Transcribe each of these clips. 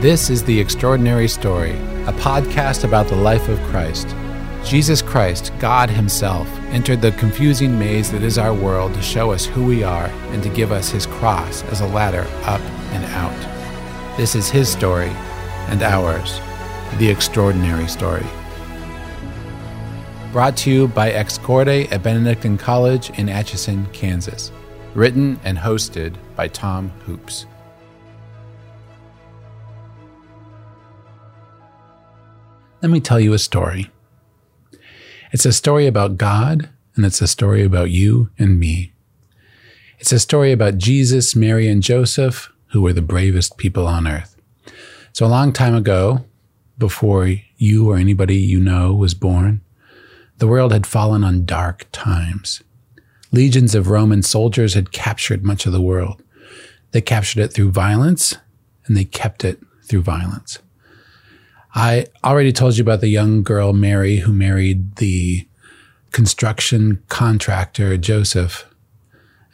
This is The Extraordinary Story, a podcast about the life of Christ. Jesus Christ, God Himself, entered the confusing maze that is our world to show us who we are and to give us His cross as a ladder up and out. This is His story and ours, The Extraordinary Story. Brought to you by Ex Corde at Benedictine College in Atchison, Kansas. Written and hosted by Tom Hoopes. Let me tell you a story. It's a story about God, and it's a story about you and me. It's a story about Jesus, Mary, and Joseph, who were the bravest people on earth. So, a long time ago, before you or anybody you know was born, the world had fallen on dark times. Legions of Roman soldiers had captured much of the world. They captured it through violence, and they kept it through violence. I already told you about the young girl, Mary, who married the construction contractor, Joseph.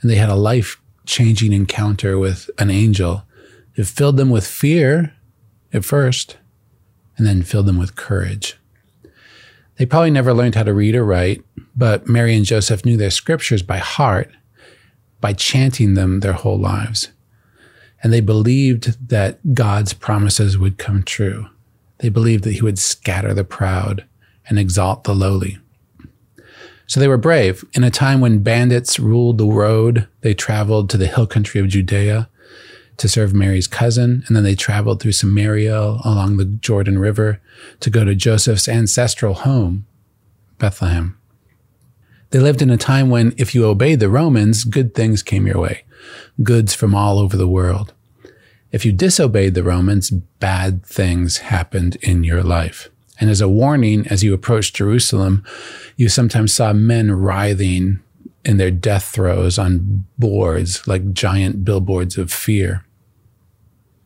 And they had a life changing encounter with an angel. It filled them with fear at first, and then filled them with courage. They probably never learned how to read or write, but Mary and Joseph knew their scriptures by heart by chanting them their whole lives. And they believed that God's promises would come true. They believed that he would scatter the proud and exalt the lowly. So they were brave. In a time when bandits ruled the road, they traveled to the hill country of Judea to serve Mary's cousin, and then they traveled through Samaria along the Jordan River to go to Joseph's ancestral home, Bethlehem. They lived in a time when, if you obeyed the Romans, good things came your way, goods from all over the world. If you disobeyed the Romans, bad things happened in your life. And as a warning, as you approached Jerusalem, you sometimes saw men writhing in their death throes on boards like giant billboards of fear,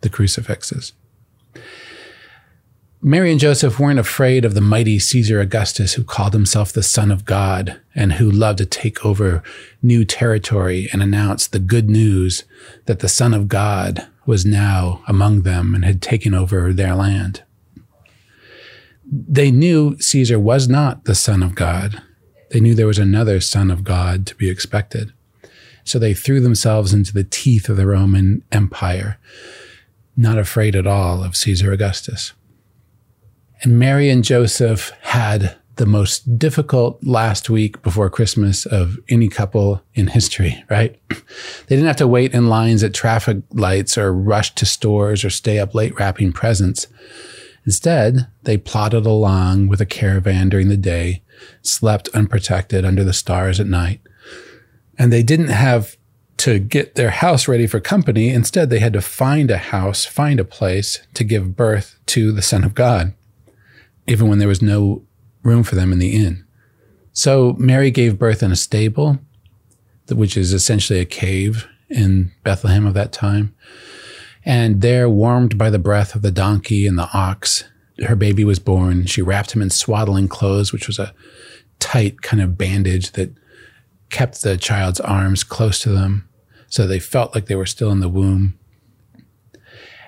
the crucifixes. Mary and Joseph weren't afraid of the mighty Caesar Augustus who called himself the Son of God and who loved to take over new territory and announce the good news that the Son of God was now among them and had taken over their land. They knew Caesar was not the Son of God. They knew there was another Son of God to be expected. So they threw themselves into the teeth of the Roman Empire, not afraid at all of Caesar Augustus. And Mary and Joseph had the most difficult last week before Christmas of any couple in history, right? They didn't have to wait in lines at traffic lights or rush to stores or stay up late wrapping presents. Instead, they plodded along with a caravan during the day, slept unprotected under the stars at night. And they didn't have to get their house ready for company. Instead, they had to find a house, find a place to give birth to the Son of God even when there was no room for them in the inn. So Mary gave birth in a stable, which is essentially a cave in Bethlehem of that time. And there, warmed by the breath of the donkey and the ox, her baby was born. She wrapped him in swaddling clothes, which was a tight kind of bandage that kept the child's arms close to them so they felt like they were still in the womb.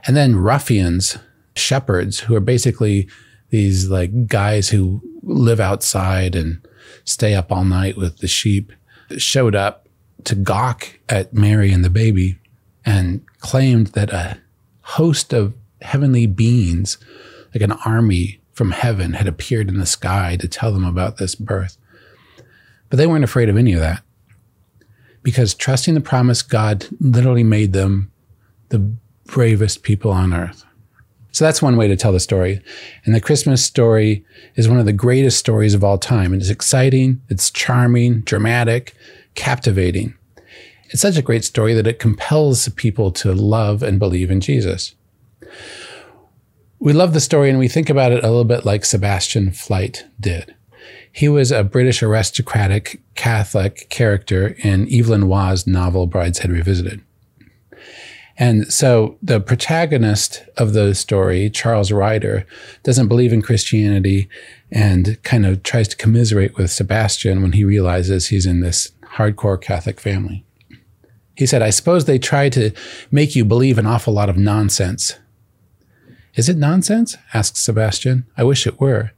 And then ruffians, shepherds, who are basically these like guys who live outside and stay up all night with the sheep showed up to gawk at Mary and the baby and claimed that a host of heavenly beings, like an army from heaven, had appeared in the sky to tell them about this birth. But they weren't afraid of any of that because trusting the promise, God literally made them the bravest people on earth. So that's one way to tell the story. And the Christmas story is one of the greatest stories of all time. It is exciting, it's charming, dramatic, captivating. It's such a great story that it compels people to love and believe in Jesus. We love the story and we think about it a little bit like Sebastian Flyte did. He was a British aristocratic Catholic character in Evelyn Waugh's novel Brideshead Revisited. And so the protagonist of the story, Charles Ryder, doesn't believe in Christianity and kind of tries to commiserate with Sebastian when he realizes he's in this hardcore Catholic family. He said, I suppose they try to make you believe an awful lot of nonsense. Is it nonsense? asked Sebastian. I wish it were.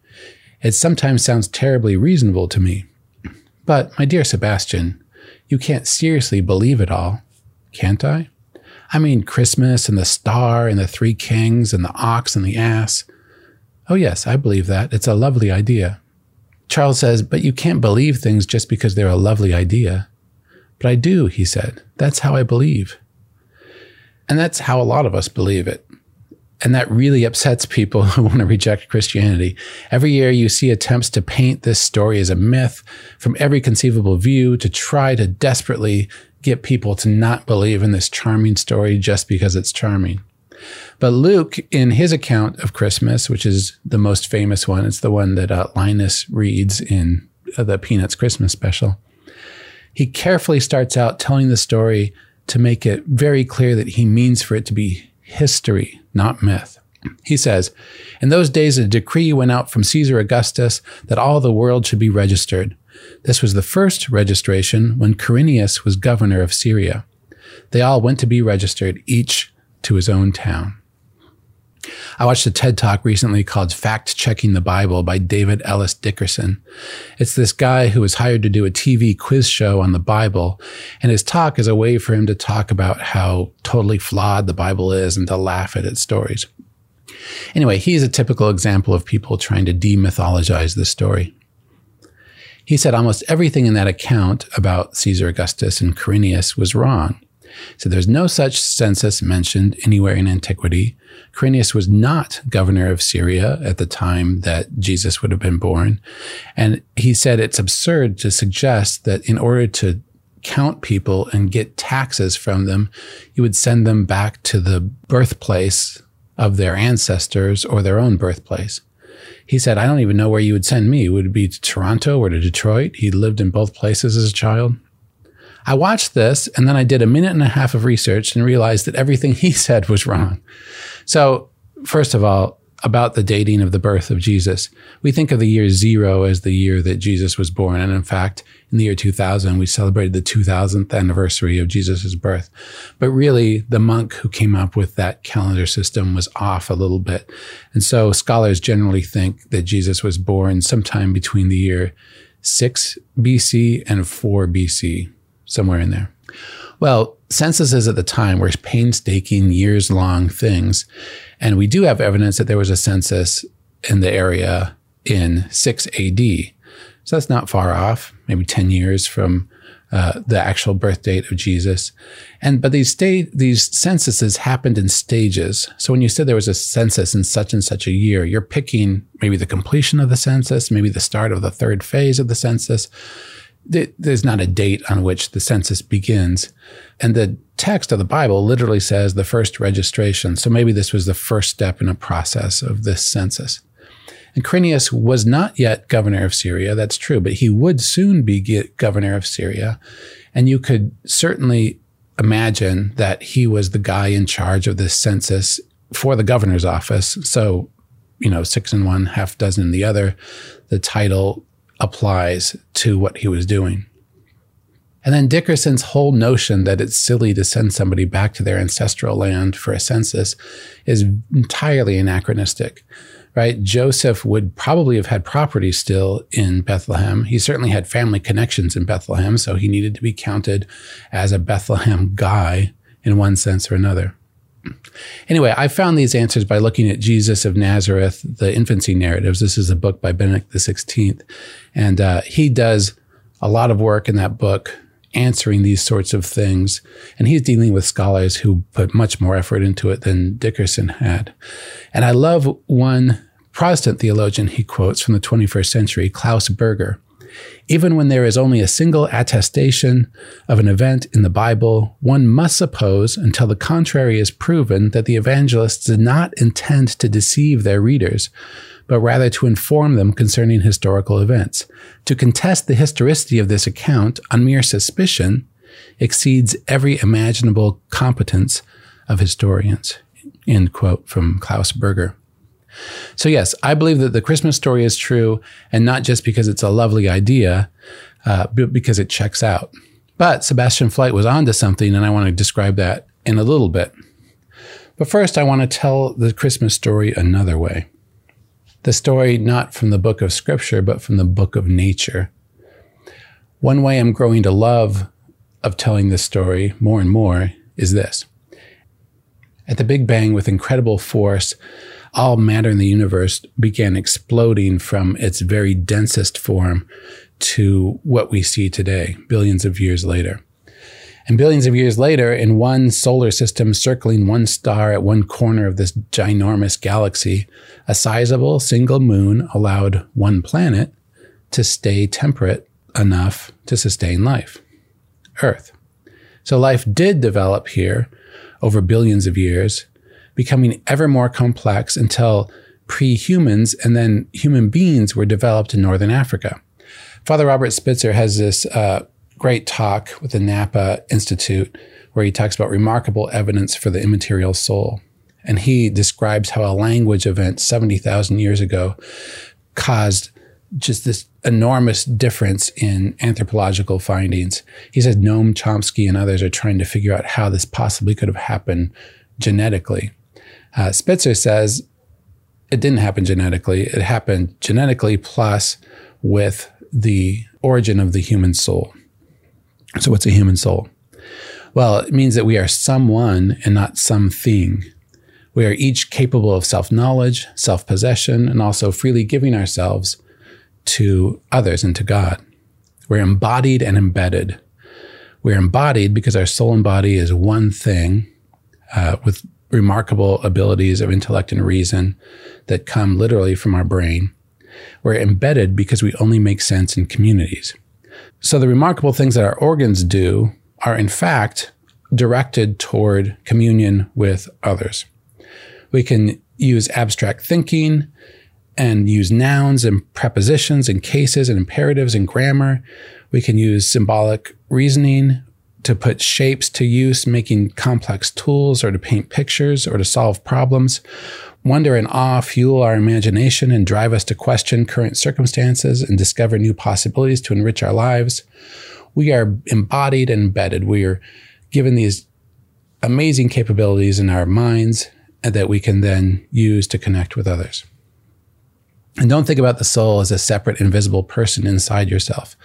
It sometimes sounds terribly reasonable to me. But, my dear Sebastian, you can't seriously believe it all, can't I? I mean, Christmas and the star and the three kings and the ox and the ass. Oh, yes, I believe that. It's a lovely idea. Charles says, But you can't believe things just because they're a lovely idea. But I do, he said. That's how I believe. And that's how a lot of us believe it. And that really upsets people who want to reject Christianity. Every year you see attempts to paint this story as a myth from every conceivable view to try to desperately get people to not believe in this charming story just because it's charming. But Luke, in his account of Christmas, which is the most famous one, it's the one that uh, Linus reads in uh, the Peanuts Christmas special. He carefully starts out telling the story to make it very clear that he means for it to be history, not myth. He says, In those days, a decree went out from Caesar Augustus that all the world should be registered. This was the first registration when Quirinius was governor of Syria. They all went to be registered, each to his own town. I watched a TED talk recently called Fact Checking the Bible by David Ellis Dickerson. It's this guy who was hired to do a TV quiz show on the Bible, and his talk is a way for him to talk about how totally flawed the Bible is and to laugh at its stories. Anyway, he's a typical example of people trying to demythologize the story. He said almost everything in that account about Caesar Augustus and Quirinius was wrong. So there's no such census mentioned anywhere in antiquity. Quirinius was not governor of Syria at the time that Jesus would have been born. And he said it's absurd to suggest that in order to count people and get taxes from them, you would send them back to the birthplace of their ancestors or their own birthplace. He said, I don't even know where you would send me. Would it be to Toronto or to Detroit? He lived in both places as a child. I watched this and then I did a minute and a half of research and realized that everything he said was wrong. So, first of all, about the dating of the birth of Jesus. We think of the year zero as the year that Jesus was born. And in fact, in the year 2000, we celebrated the 2000th anniversary of Jesus' birth. But really, the monk who came up with that calendar system was off a little bit. And so scholars generally think that Jesus was born sometime between the year 6 BC and 4 BC somewhere in there. Well, censuses at the time were painstaking, years long things. And we do have evidence that there was a census in the area in 6 AD. So that's not far off, maybe 10 years from uh, the actual birth date of Jesus. And but these these censuses happened in stages. So when you said there was a census in such and such a year, you're picking maybe the completion of the census, maybe the start of the third phase of the census there's not a date on which the census begins. And the text of the Bible literally says the first registration. So maybe this was the first step in a process of this census. And Quirinius was not yet governor of Syria. That's true, but he would soon be governor of Syria. And you could certainly imagine that he was the guy in charge of this census for the governor's office. So, you know, six in one, half dozen in the other. The title applies to what he was doing. And then Dickerson's whole notion that it's silly to send somebody back to their ancestral land for a census is entirely anachronistic, right? Joseph would probably have had property still in Bethlehem. He certainly had family connections in Bethlehem, so he needed to be counted as a Bethlehem guy in one sense or another. Anyway, I found these answers by looking at Jesus of Nazareth, the infancy narratives. This is a book by Benedict XVI. And uh, he does a lot of work in that book answering these sorts of things. And he's dealing with scholars who put much more effort into it than Dickerson had. And I love one Protestant theologian he quotes from the 21st century, Klaus Berger. Even when there is only a single attestation of an event in the Bible, one must suppose, until the contrary is proven, that the evangelists did not intend to deceive their readers, but rather to inform them concerning historical events. To contest the historicity of this account on mere suspicion exceeds every imaginable competence of historians. End quote from Klaus Berger. So, yes, I believe that the Christmas story is true, and not just because it's a lovely idea, uh, but because it checks out. But Sebastian Flyte was onto something, and I want to describe that in a little bit. But first, I want to tell the Christmas story another way. The story not from the book of Scripture, but from the book of nature. One way I'm growing to love of telling this story more and more is this. At the Big Bang, with incredible force, all matter in the universe began exploding from its very densest form to what we see today, billions of years later. And billions of years later, in one solar system circling one star at one corner of this ginormous galaxy, a sizable single moon allowed one planet to stay temperate enough to sustain life Earth. So life did develop here over billions of years, becoming ever more complex until pre humans and then human beings were developed in Northern Africa. Father Robert Spitzer has this uh, great talk with the Napa Institute where he talks about remarkable evidence for the immaterial soul. And he describes how a language event 70,000 years ago caused just this enormous difference in anthropological findings. He says Noam Chomsky and others are trying to figure out how this possibly could have happened genetically. Uh, Spitzer says it didn't happen genetically, it happened genetically plus with the origin of the human soul. So, what's a human soul? Well, it means that we are someone and not something. We are each capable of self knowledge, self possession, and also freely giving ourselves to others and to God. We're embodied and embedded. We're embodied because our soul and body is one thing uh, with remarkable abilities of intellect and reason that come literally from our brain. We're embedded because we only make sense in communities. So the remarkable things that our organs do are, in fact, directed toward communion with others. We can use abstract thinking and use nouns and prepositions and cases and imperatives and grammar. We can use symbolic reasoning to put shapes to use, making complex tools or to paint pictures or to solve problems. Wonder and awe fuel our imagination and drive us to question current circumstances and discover new possibilities to enrich our lives. We are embodied and embedded. We are given these amazing capabilities in our minds that we can then use to connect with others. And don't think about the soul as a separate, invisible person inside yourself.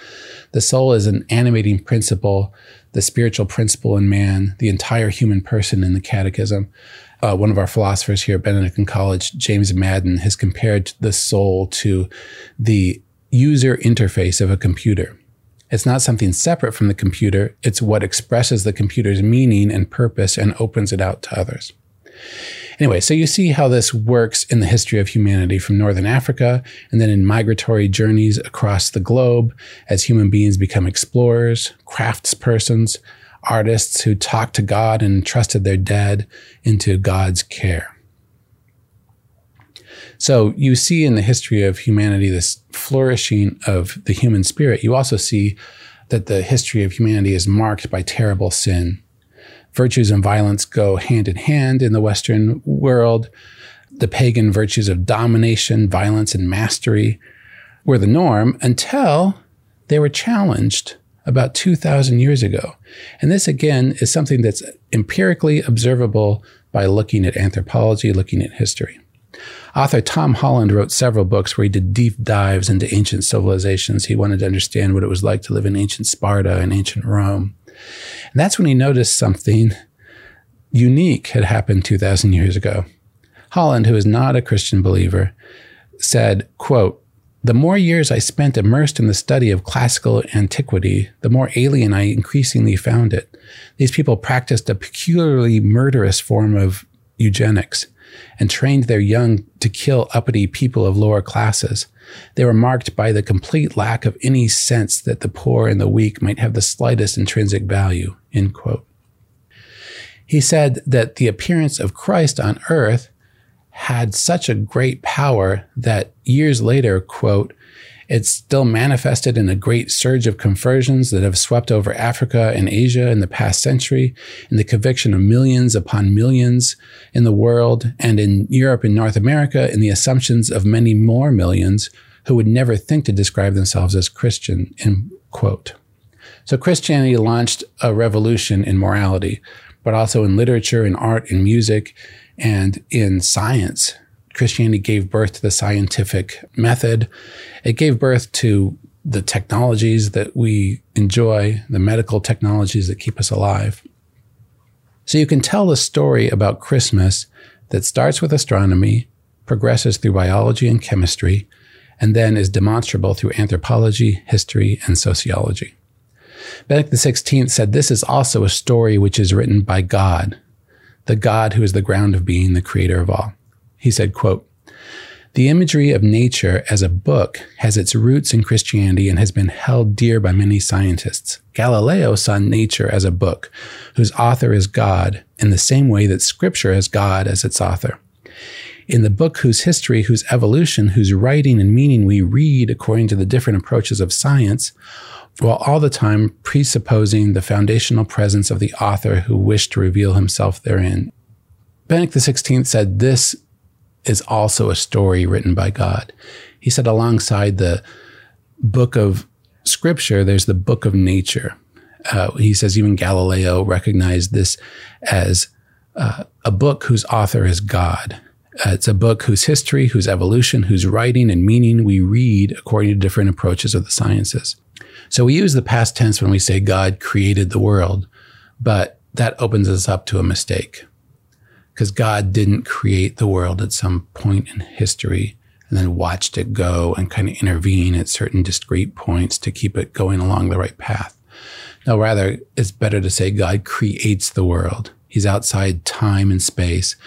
The soul is an animating principle, the spiritual principle in man, the entire human person in the catechism uh, one of our philosophers here at Benedictine College, James Madden, has compared the soul to the user interface of a computer. It's not something separate from the computer, it's what expresses the computer's meaning and purpose and opens it out to others. Anyway, so you see how this works in the history of humanity from Northern Africa and then in migratory journeys across the globe as human beings become explorers, craftspersons, artists who talked to God and trusted their dead into God's care. So you see in the history of humanity this flourishing of the human spirit. You also see that the history of humanity is marked by terrible sin. Virtues and violence go hand in hand in the Western world. The pagan virtues of domination, violence, and mastery were the norm until they were challenged about 2,000 years ago. And this, again, is something that's empirically observable by looking at anthropology, looking at history. Author Tom Holland wrote several books where he did deep dives into ancient civilizations. He wanted to understand what it was like to live in ancient Sparta and ancient Rome. And that's when he noticed something unique had happened 2,000 years ago. Holland, who is not a Christian believer, said, quote, the more years I spent immersed in the study of classical antiquity, the more alien I increasingly found it. These people practiced a peculiarly murderous form of eugenics and trained their young to kill uppity people of lower classes. They were marked by the complete lack of any sense that the poor and the weak might have the slightest intrinsic value. He said that the appearance of Christ on earth had such a great power that years later, quote, it's still manifested in a great surge of conversions that have swept over Africa and Asia in the past century, in the conviction of millions upon millions in the world, and in Europe and North America, in the assumptions of many more millions who would never think to describe themselves as Christian, end quote. So Christianity launched a revolution in morality but also in literature, in art, in music, and in science. Christianity gave birth to the scientific method. It gave birth to the technologies that we enjoy, the medical technologies that keep us alive. So you can tell a story about Christmas that starts with astronomy, progresses through biology and chemistry, and then is demonstrable through anthropology, history, and sociology. Benedict XVI said this is also a story which is written by God, the God who is the ground of being, the creator of all. He said, quote, the imagery of nature as a book has its roots in Christianity and has been held dear by many scientists. Galileo saw nature as a book whose author is God in the same way that scripture has God as its author. In the book whose history, whose evolution, whose writing and meaning we read according to the different approaches of science, while all the time presupposing the foundational presence of the author who wished to reveal himself therein. Benedict XVI said this is also a story written by God. He said, alongside the book of scripture, there's the book of nature. Uh, he says even Galileo recognized this as uh, a book whose author is God. Uh, it's a book whose history, whose evolution, whose writing and meaning we read according to different approaches of the sciences. So we use the past tense when we say God created the world, but that opens us up to a mistake because God didn't create the world at some point in history and then watched it go and kind of intervene at certain discrete points to keep it going along the right path. No, rather, it's better to say God creates the world. He's outside time and space.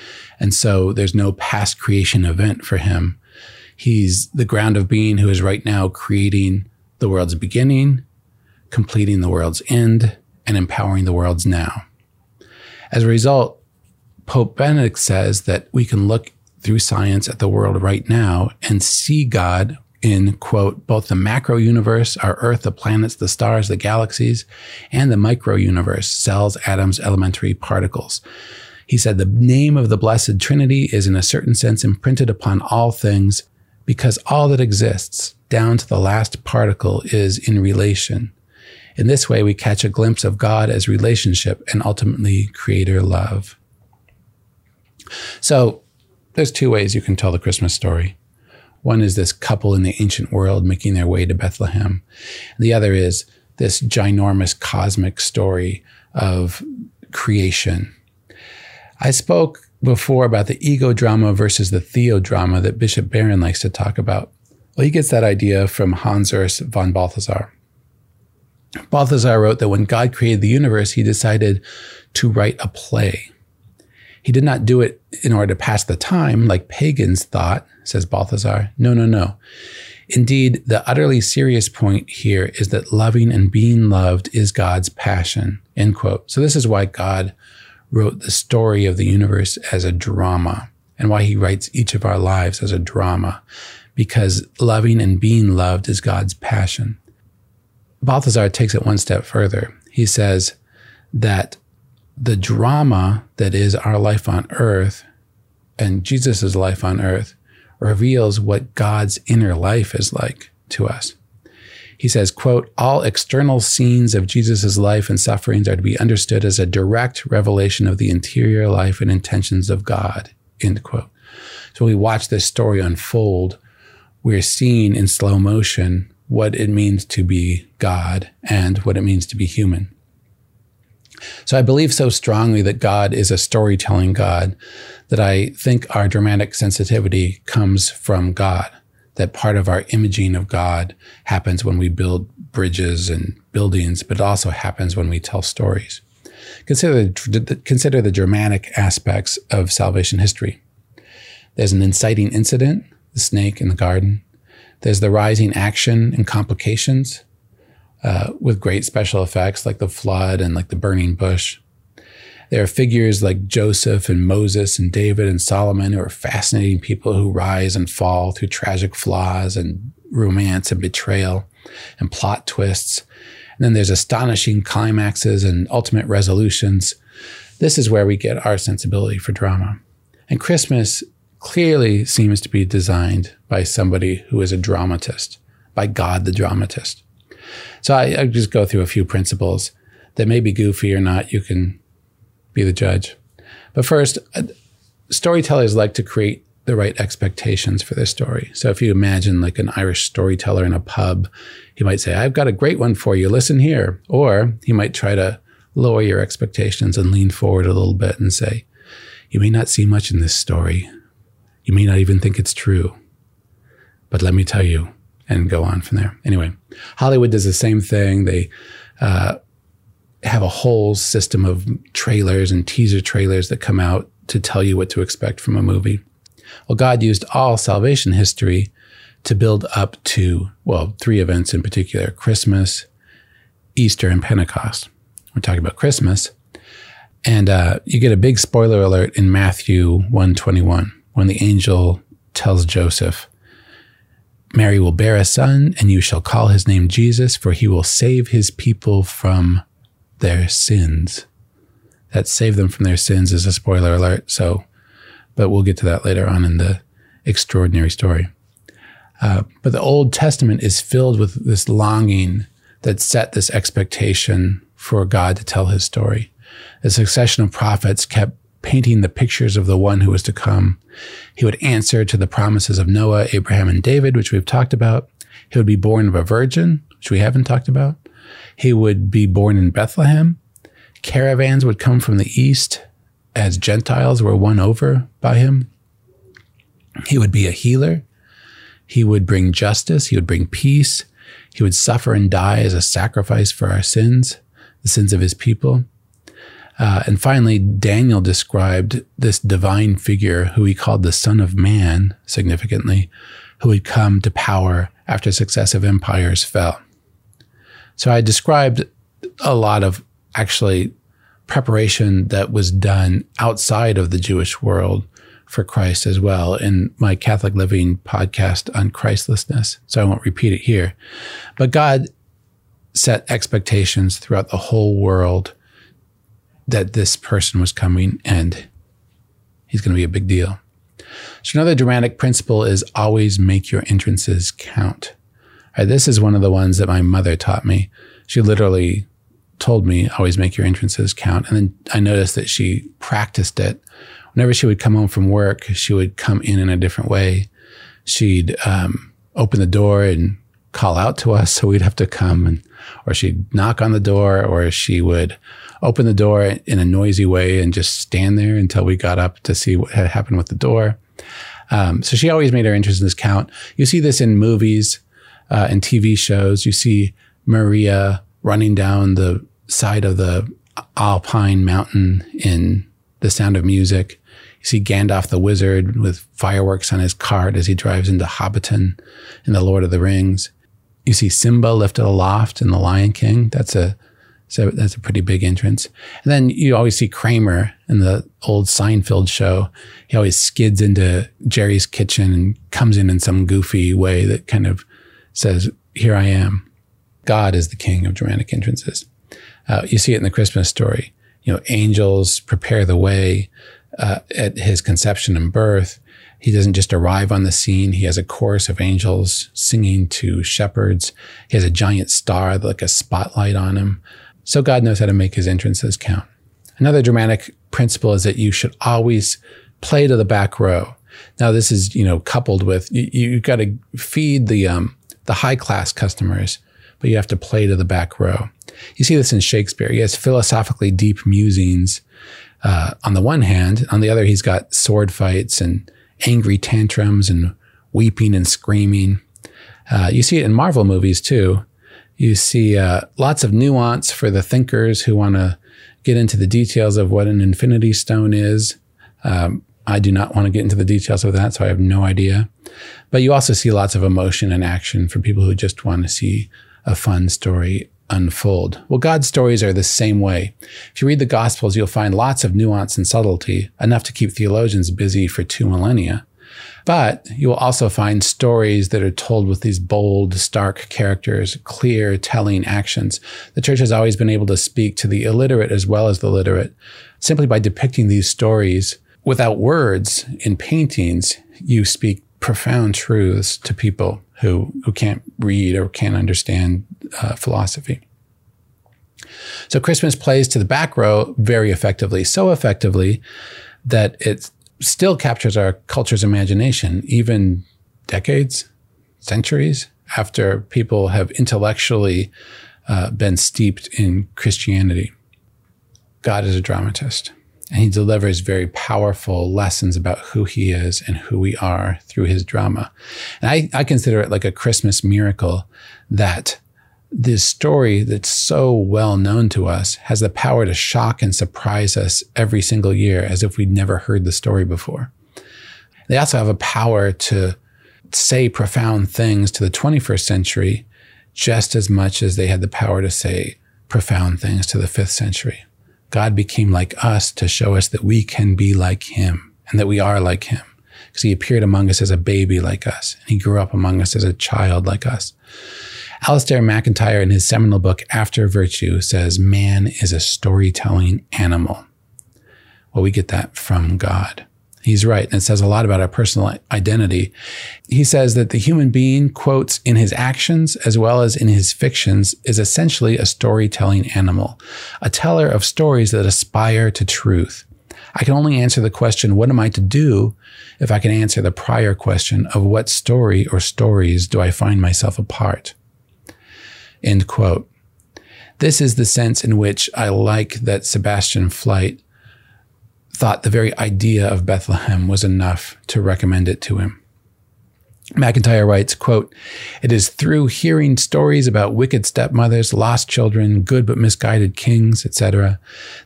And so there's no past creation event for him. He's the ground of being who is right now creating the world's beginning, completing the world's end, and empowering the world's now. As a result, Pope Benedict says that we can look through science at the world right now and see God in quote both the macro universe our earth the planets the stars the galaxies and the micro universe cells atoms elementary particles. He said the name of the blessed trinity is in a certain sense imprinted upon all things because all that exists down to the last particle is in relation. In this way we catch a glimpse of god as relationship and ultimately creator love so there's two ways you can tell the Christmas story. One is this couple in the ancient world making their way to Bethlehem. The other is this ginormous cosmic story of creation. I spoke before about the ego drama versus the theodrama that Bishop Barron likes to talk about. Well, he gets that idea from Hans Urs von Balthasar. Balthasar wrote that when God created the universe, he decided to write a play. He did not do it in order to pass the time like pagans thought, says Balthasar. No, no, no. Indeed, the utterly serious point here is that loving and being loved is God's passion. End quote. So this is why God wrote the story of the universe as a drama and why he writes each of our lives as a drama because loving and being loved is God's passion. Balthasar takes it one step further. He says that the drama that is our life on earth and Jesus' life on earth reveals what God's inner life is like to us. He says, quote, all external scenes of Jesus' life and sufferings are to be understood as a direct revelation of the interior life and intentions of God, end quote. So we watch this story unfold. We're seeing in slow motion what it means to be God and what it means to be human. So I believe so strongly that God is a storytelling God that I think our dramatic sensitivity comes from God. That part of our imaging of God happens when we build bridges and buildings, but it also happens when we tell stories. Consider the, consider the dramatic aspects of salvation history. There's an inciting incident, the snake in the garden. There's the rising action and complications uh, with great special effects like the flood and like the burning bush. There are figures like Joseph and Moses and David and Solomon who are fascinating people who rise and fall through tragic flaws and romance and betrayal and plot twists. And then there's astonishing climaxes and ultimate resolutions. This is where we get our sensibility for drama. And Christmas clearly seems to be designed by somebody who is a dramatist, by God the dramatist. So I, I just go through a few principles that may be goofy or not. You can be the judge. But first, uh, storytellers like to create the right expectations for their story. So if you imagine like an Irish storyteller in a pub, he might say, I've got a great one for you. Listen here. Or he might try to lower your expectations and lean forward a little bit and say, You may not see much in this story. You may not even think it's true. But let me tell you, and go on from there. Anyway, Hollywood does the same thing. They uh, have a whole system of trailers and teaser trailers that come out to tell you what to expect from a movie. Well, God used all salvation history to build up to, well, three events in particular Christmas, Easter, and Pentecost. We're talking about Christmas. And uh, you get a big spoiler alert in Matthew 121 when the angel tells Joseph, Mary will bear a son, and you shall call his name Jesus, for he will save his people from their sins. That save them from their sins is a spoiler alert. So, but we'll get to that later on in the extraordinary story. Uh, but the Old Testament is filled with this longing that set this expectation for God to tell his story. A succession of prophets kept painting the pictures of the one who was to come. He would answer to the promises of Noah, Abraham, and David, which we've talked about. He would be born of a virgin, which we haven't talked about. He would be born in Bethlehem. Caravans would come from the east as Gentiles were won over by him. He would be a healer. He would bring justice. He would bring peace. He would suffer and die as a sacrifice for our sins, the sins of his people. Uh, and finally, Daniel described this divine figure who he called the Son of Man, significantly, who had come to power after successive empires fell. So I described a lot of actually preparation that was done outside of the Jewish world for Christ as well in my Catholic Living podcast on Christlessness. So I won't repeat it here. But God set expectations throughout the whole world that this person was coming and he's going to be a big deal. So another dramatic principle is always make your entrances count. Right, this is one of the ones that my mother taught me. She literally told me always make your entrances count. And then I noticed that she practiced it. Whenever she would come home from work, she would come in in a different way. She'd um, open the door and call out to us, so we'd have to come, and or she'd knock on the door, or she would open the door in a noisy way and just stand there until we got up to see what had happened with the door. Um, so she always made her entrances count. You see this in movies uh, and TV shows. You see Maria running down the side of the Alpine mountain in The Sound of Music. You see Gandalf the Wizard with fireworks on his cart as he drives into Hobbiton in The Lord of the Rings. You see Simba lifted aloft in The Lion King. That's a so that's a pretty big entrance. And then you always see Kramer in the old Seinfeld show. He always skids into Jerry's kitchen and comes in in some goofy way that kind of says, Here I am. God is the king of dramatic entrances. Uh, you see it in the Christmas story. You know, angels prepare the way uh, at his conception and birth. He doesn't just arrive on the scene. He has a chorus of angels singing to shepherds. He has a giant star, like a spotlight on him. So God knows how to make his entrances count. Another dramatic principle is that you should always play to the back row. Now, this is, you know, coupled with you, you got to feed the, um, the high class customers, but you have to play to the back row. You see this in Shakespeare. He has philosophically deep musings uh, on the one hand. On the other, he's got sword fights and angry tantrums and weeping and screaming. Uh, you see it in Marvel movies too. You see uh, lots of nuance for the thinkers who want to get into the details of what an infinity stone is. Um, I do not want to get into the details of that, so I have no idea. But you also see lots of emotion and action for people who just want to see a fun story unfold. Well, God's stories are the same way. If you read the Gospels, you'll find lots of nuance and subtlety, enough to keep theologians busy for two millennia. But you will also find stories that are told with these bold, stark characters, clear, telling actions. The church has always been able to speak to the illiterate as well as the literate. Simply by depicting these stories without words in paintings, you speak profound truths to people who, who can't read or can't understand uh, philosophy. So Christmas plays to the back row very effectively, so effectively that it still captures our culture's imagination, even decades, centuries after people have intellectually uh, been steeped in Christianity. God is a dramatist, and he delivers very powerful lessons about who he is and who we are through his drama. And I, I consider it like a Christmas miracle that this story that's so well known to us has the power to shock and surprise us every single year as if we'd never heard the story before. They also have a power to say profound things to the 21st century just as much as they had the power to say profound things to the fifth century. God became like us to show us that we can be like him and that we are like him because he appeared among us as a baby like us and he grew up among us as a child like us. Alasdair MacIntyre, in his seminal book, After Virtue, says man is a storytelling animal. Well, we get that from God. He's right. And it says a lot about our personal identity. He says that the human being, quotes, in his actions as well as in his fictions, is essentially a storytelling animal, a teller of stories that aspire to truth. I can only answer the question, what am I to do, if I can answer the prior question of what story or stories do I find myself a part? End quote. This is the sense in which I like that Sebastian Flyte thought the very idea of Bethlehem was enough to recommend it to him. MacIntyre writes, quote, It is through hearing stories about wicked stepmothers, lost children, good but misguided kings, etc.,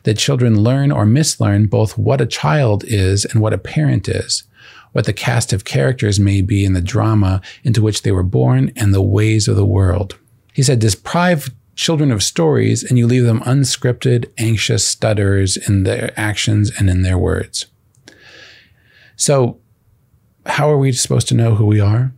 that children learn or mislearn both what a child is and what a parent is, what the cast of characters may be in the drama into which they were born, and the ways of the world. He said, deprive children of stories and you leave them unscripted, anxious stutterers in their actions and in their words. So, how are we supposed to know who we are?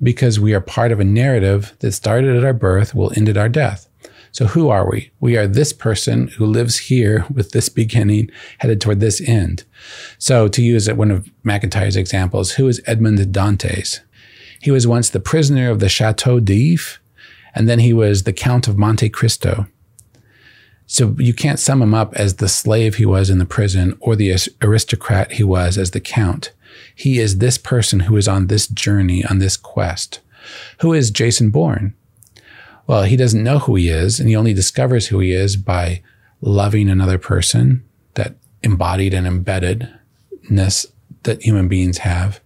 Because we are part of a narrative that started at our birth, will end at our death. So, who are we? We are this person who lives here with this beginning, headed toward this end. So, to use one of MacIntyre's examples, who is Edmond Dantes? He was once the prisoner of the Chateau d'If and then he was the Count of Monte Cristo. So you can't sum him up as the slave he was in the prison or the aristocrat he was as the count. He is this person who is on this journey, on this quest. Who is Jason Bourne? Well, he doesn't know who he is, and he only discovers who he is by loving another person, that embodied and embeddedness that human beings have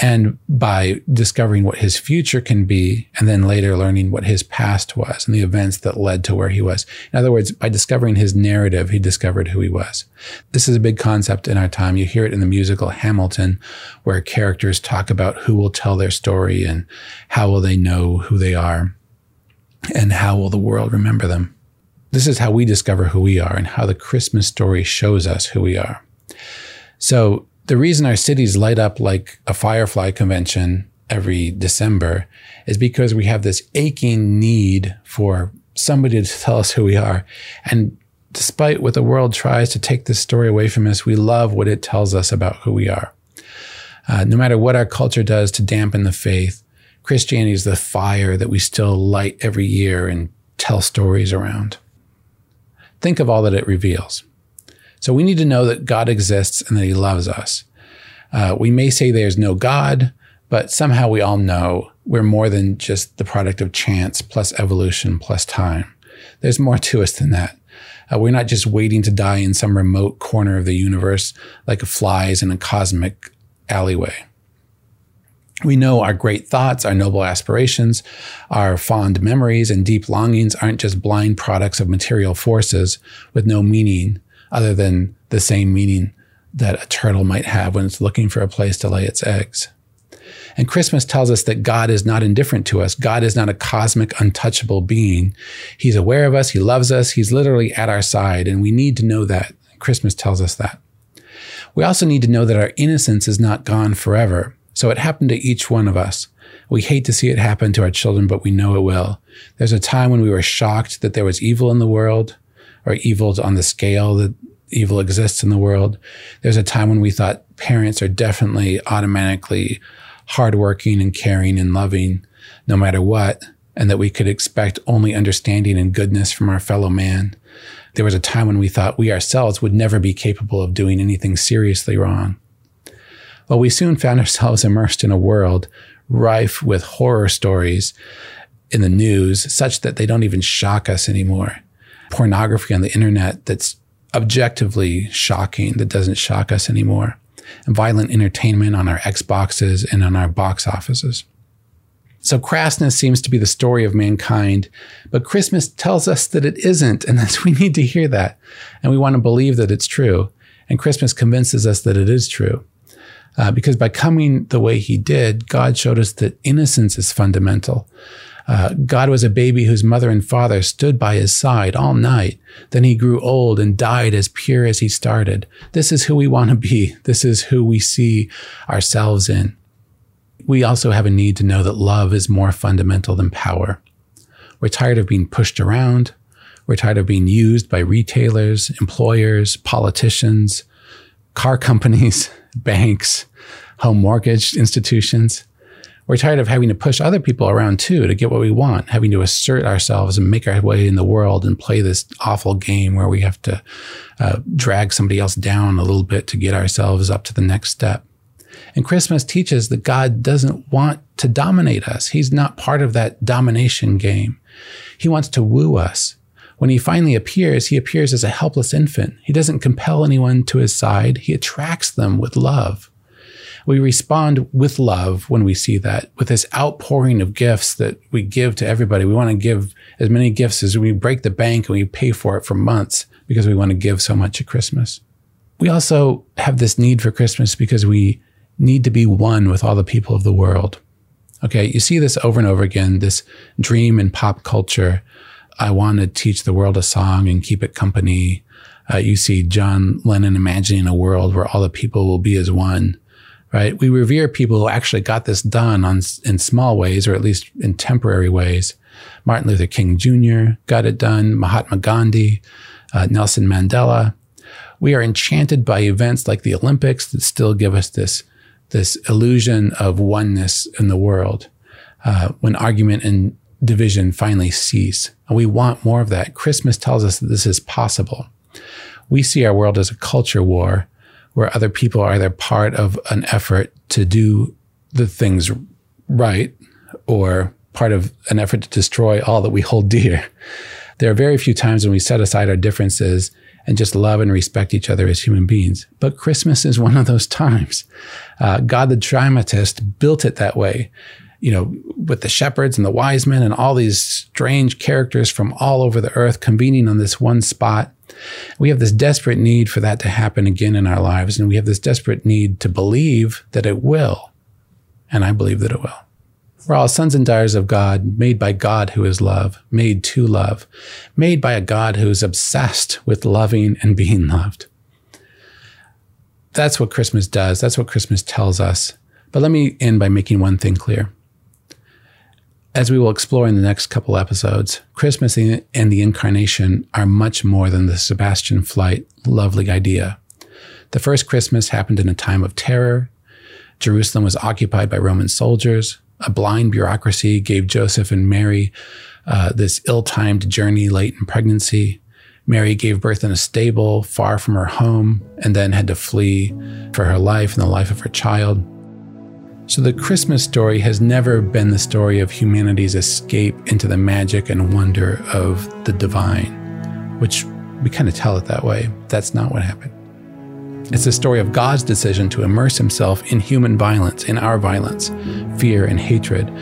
and by discovering what his future can be and then later learning what his past was and the events that led to where he was. In other words, by discovering his narrative, he discovered who he was. This is a big concept in our time. You hear it in the musical Hamilton, where characters talk about who will tell their story and how will they know who they are and how will the world remember them. This is how we discover who we are and how the Christmas story shows us who we are. So the reason our cities light up like a firefly convention every December is because we have this aching need for somebody to tell us who we are. And despite what the world tries to take this story away from us, we love what it tells us about who we are. Uh, no matter what our culture does to dampen the faith, Christianity is the fire that we still light every year and tell stories around. Think of all that it reveals. So we need to know that God exists and that he loves us. Uh, we may say there's no God, but somehow we all know we're more than just the product of chance plus evolution plus time. There's more to us than that. Uh, we're not just waiting to die in some remote corner of the universe like flies in a cosmic alleyway. We know our great thoughts, our noble aspirations, our fond memories, and deep longings aren't just blind products of material forces with no meaning other than the same meaning that a turtle might have when it's looking for a place to lay its eggs. And Christmas tells us that God is not indifferent to us. God is not a cosmic, untouchable being. He's aware of us. He loves us. He's literally at our side. And we need to know that. Christmas tells us that. We also need to know that our innocence is not gone forever. So it happened to each one of us. We hate to see it happen to our children, but we know it will. There's a time when we were shocked that there was evil in the world or evil on the scale that evil exists in the world. There's a time when we thought parents are definitely automatically hardworking and caring and loving no matter what. and that we could expect only understanding and goodness from our fellow man. There was a time when we thought we ourselves would never be capable of doing anything seriously wrong. Well, we soon found ourselves immersed in a world rife with horror stories in the news, such that they don't even shock us anymore. Pornography on the internet that's objectively shocking, that doesn't shock us anymore. And violent entertainment on our Xboxes and on our box offices. So crassness seems to be the story of mankind, but Christmas tells us that it isn't, and that we need to hear that. And we want to believe that it's true. And Christmas convinces us that it is true. Uh, because by coming the way he did, God showed us that innocence is fundamental. Uh, God was a baby whose mother and father stood by his side all night. Then he grew old and died as pure as he started. This is who we want to be. This is who we see ourselves in. We also have a need to know that love is more fundamental than power. We're tired of being pushed around. We're tired of being used by retailers, employers, politicians, car companies, banks, home mortgage institutions. We're tired of having to push other people around too to get what we want, having to assert ourselves and make our way in the world and play this awful game where we have to uh, drag somebody else down a little bit to get ourselves up to the next step. And Christmas teaches that God doesn't want to dominate us. He's not part of that domination game. He wants to woo us. When he finally appears, he appears as a helpless infant. He doesn't compel anyone to his side. He attracts them with love. We respond with love when we see that, with this outpouring of gifts that we give to everybody. We want to give as many gifts as we break the bank and we pay for it for months because we want to give so much at Christmas. We also have this need for Christmas because we need to be one with all the people of the world. Okay, you see this over and over again this dream in pop culture. I want to teach the world a song and keep it company. Uh, you see John Lennon imagining a world where all the people will be as one, right? We revere people who actually got this done on, in small ways, or at least in temporary ways. Martin Luther King Jr. got it done, Mahatma Gandhi, uh, Nelson Mandela. We are enchanted by events like the Olympics that still give us this this illusion of oneness in the world uh, when argument and division finally cease. And we want more of that. Christmas tells us that this is possible. We see our world as a culture war where other people are either part of an effort to do the things right or part of an effort to destroy all that we hold dear. There are very few times when we set aside our differences and just love and respect each other as human beings. But Christmas is one of those times. Uh, God the dramatist built it that way, you know, with the shepherds and the wise men and all these strange characters from all over the earth convening on this one spot. We have this desperate need for that to happen again in our lives, and we have this desperate need to believe that it will. And I believe that it will. We're all sons and daughters of God, made by God who is love, made to love, made by a God who is obsessed with loving and being loved. That's what Christmas does. That's what Christmas tells us. But let me end by making one thing clear. As we will explore in the next couple episodes, Christmas and the incarnation are much more than the Sebastian Flyte lovely idea. The first Christmas happened in a time of terror. Jerusalem was occupied by Roman soldiers a blind bureaucracy gave Joseph and Mary uh, this ill timed journey late in pregnancy. Mary gave birth in a stable far from her home and then had to flee for her life and the life of her child. So, the Christmas story has never been the story of humanity's escape into the magic and wonder of the divine, which we kind of tell it that way. That's not what happened. It's the story of God's decision to immerse himself in human violence, in our violence, fear, and hatred,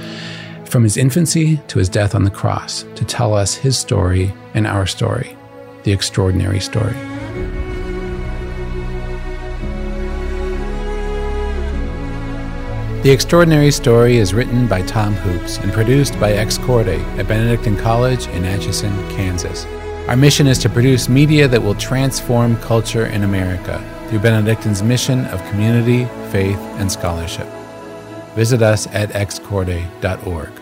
from his infancy to his death on the cross, to tell us his story and our story, the extraordinary story. The Extraordinary Story is written by Tom Hoopes and produced by Ex Corde at Benedictine College in Atchison, Kansas. Our mission is to produce media that will transform culture in America through Benedictine's mission of community, faith, and scholarship. Visit us at excorde.org.